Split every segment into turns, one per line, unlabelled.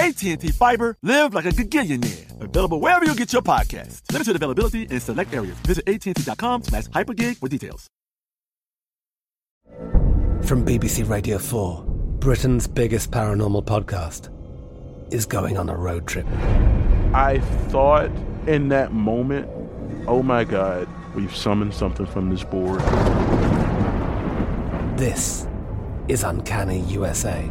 AT&T Fiber, live like a gigillionaire. Available wherever you get your podcast. Limited availability in select areas. Visit AT&T.com slash hypergig for details.
From BBC Radio 4, Britain's biggest paranormal podcast is going on a road trip.
I thought in that moment, oh my God, we've summoned something from this board.
This is Uncanny USA.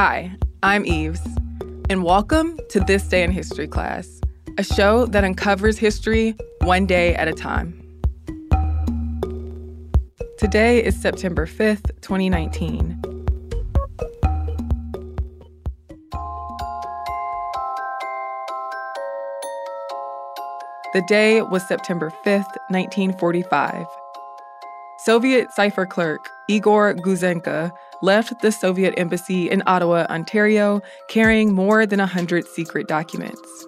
Hi, I'm Eves, and welcome to This Day in History class, a show that uncovers history one day at a time. Today is September 5th, 2019. The day was September 5th, 1945. Soviet cipher clerk Igor Gouzenko left the Soviet embassy in Ottawa, Ontario, carrying more than 100 secret documents.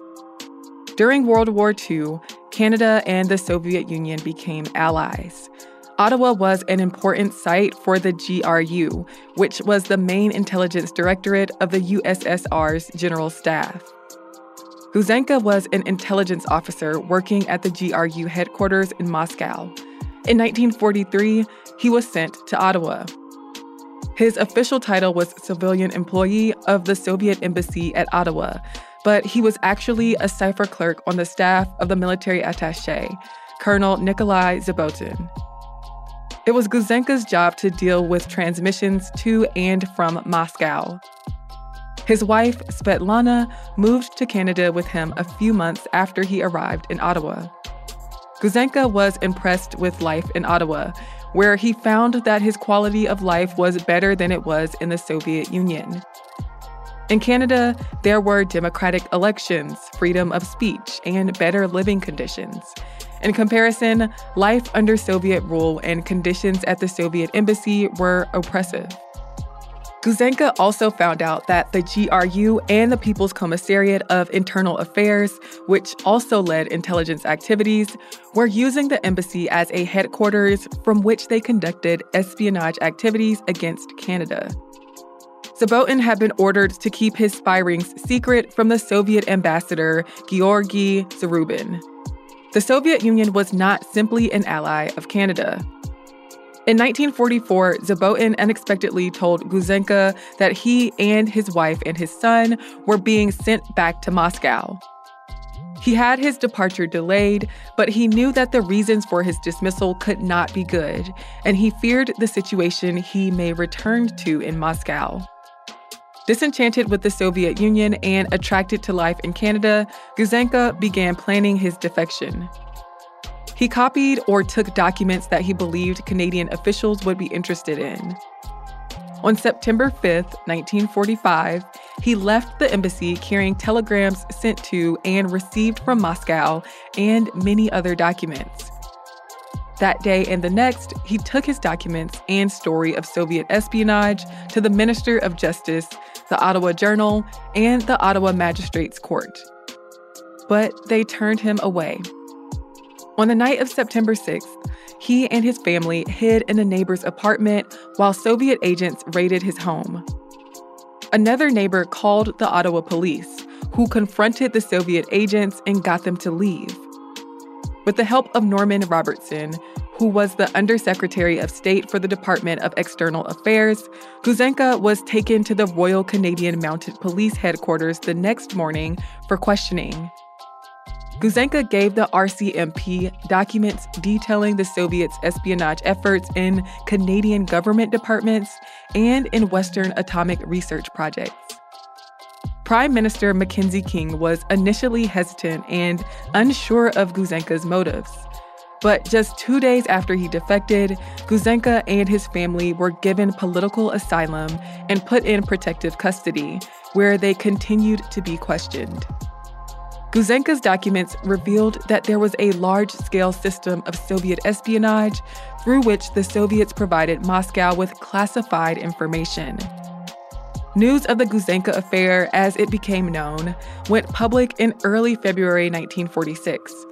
During World War II, Canada and the Soviet Union became allies. Ottawa was an important site for the GRU, which was the main intelligence directorate of the USSR's general staff. Gouzenko was an intelligence officer working at the GRU headquarters in Moscow. In 1943, he was sent to Ottawa. His official title was civilian employee of the Soviet embassy at Ottawa, but he was actually a cipher clerk on the staff of the military attache, Colonel Nikolai Zabotin. It was Gouzenko's job to deal with transmissions to and from Moscow. His wife, Svetlana, moved to Canada with him a few months after he arrived in Ottawa. Gouzenko was impressed with life in Ottawa, where he found that his quality of life was better than it was in the Soviet Union. In Canada, there were democratic elections, freedom of speech, and better living conditions. In comparison, life under Soviet rule and conditions at the Soviet embassy were oppressive. Gouzenko also found out that the GRU and the People's Commissariat of Internal Affairs, which also led intelligence activities, were using the embassy as a headquarters from which they conducted espionage activities against Canada. Zabotin had been ordered to keep his spy rings secret from the Soviet ambassador Georgy Zarubin. The Soviet Union was not simply an ally of Canada. In 1944, Zabotin unexpectedly told Gouzenko that he and his wife and his son were being sent back to Moscow. He had his departure delayed, but he knew that the reasons for his dismissal could not be good, and he feared the situation he may return to in Moscow. Disenchanted with the Soviet Union and attracted to life in Canada, Gouzenko began planning his defection. He copied or took documents that he believed Canadian officials would be interested in. On September 5th, 1945, he left the embassy carrying telegrams sent to and received from Moscow and many other documents. That day and the next, he took his documents and story of Soviet espionage to the Minister of Justice, the Ottawa Journal, and the Ottawa Magistrates Court. But they turned him away. On the night of September 6th, he and his family hid in a neighbor's apartment while Soviet agents raided his home. Another neighbor called the Ottawa police, who confronted the Soviet agents and got them to leave. With the help of Norman Robertson, who was the Undersecretary of State for the Department of External Affairs, Gouzenko was taken to the Royal Canadian Mounted Police headquarters the next morning for questioning. Gouzenko gave the RCMP documents detailing the Soviets' espionage efforts in Canadian government departments and in Western atomic research projects. Prime Minister Mackenzie King was initially hesitant and unsure of Gouzenko's motives. But just two days after he defected, Gouzenko and his family were given political asylum and put in protective custody, where they continued to be questioned. Gouzenko's documents revealed that there was a large scale system of Soviet espionage through which the Soviets provided Moscow with classified information. News of the Gouzenko affair, as it became known, went public in early February 1946.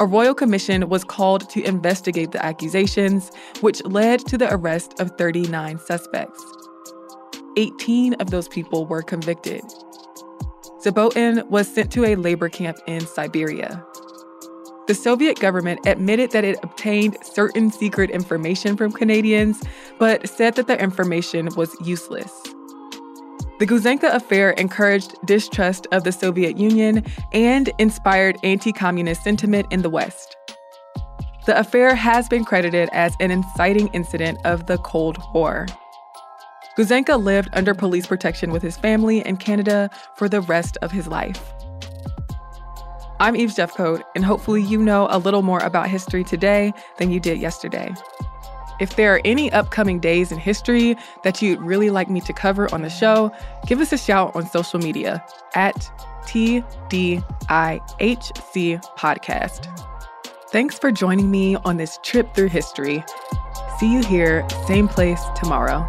A royal commission was called to investigate the accusations, which led to the arrest of 39 suspects. 18 of those people were convicted. Zabotin was sent to a labor camp in Siberia. The Soviet government admitted that it obtained certain secret information from Canadians, but said that the information was useless. The Gouzenko affair encouraged distrust of the Soviet Union and inspired anti communist sentiment in the West. The affair has been credited as an inciting incident of the Cold War. Gouzenko lived under police protection with his family in Canada for the rest of his life. I'm Eve Jeffcoat, and hopefully you know a little more about history today than you did yesterday. If there are any upcoming days in history that you'd really like me to cover on the show, give us a shout on social media at TDIHC Podcast. Thanks for joining me on this trip through history. See you here, same place tomorrow.